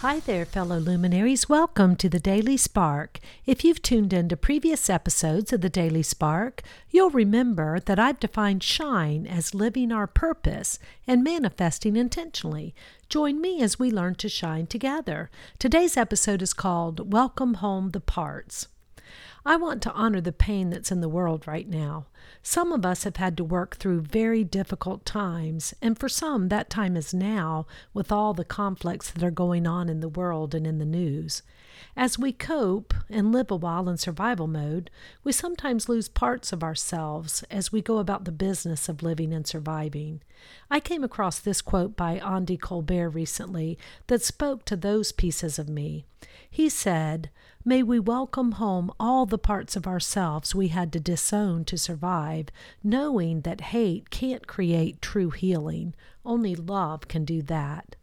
Hi there, fellow luminaries. Welcome to the Daily Spark. If you've tuned into previous episodes of the Daily Spark, you'll remember that I've defined shine as living our purpose and manifesting intentionally. Join me as we learn to shine together. Today's episode is called Welcome Home the Parts. I want to honor the pain that's in the world right now. Some of us have had to work through very difficult times, and for some, that time is now with all the conflicts that are going on in the world and in the news. As we cope and live a while in survival mode, we sometimes lose parts of ourselves as we go about the business of living and surviving. I came across this quote by Aundi Kolber recently that spoke to those pieces of me. He said, May we welcome home all the parts of ourselves we had to disown to survive, knowing that hate can't create true healing. Only love can do that.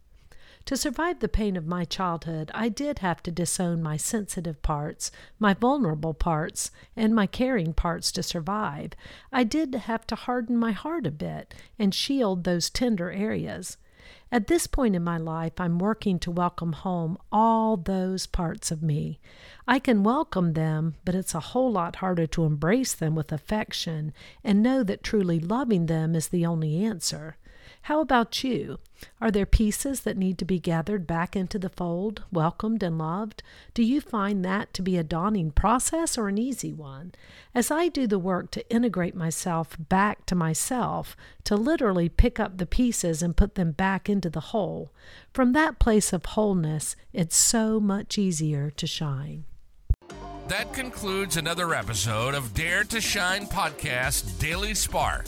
To survive the pain of my childhood, I did have to disown my sensitive parts, my vulnerable parts, and my caring parts to survive. I did have to harden my heart a bit and shield those tender areas. At this point in my life, I'm working to welcome home all those parts of me. I can welcome them, but it's a whole lot harder to embrace them with affection and know that truly loving them is the only answer. How about you? Are there pieces that need to be gathered back into the fold, welcomed and loved? Do you find that to be a daunting process or an easy one? As I do the work to integrate myself back to myself, to literally pick up the pieces and put them back into the whole, from that place of wholeness, it's so much easier to shine. That concludes another episode of Dare to Shine Podcast Daily Spark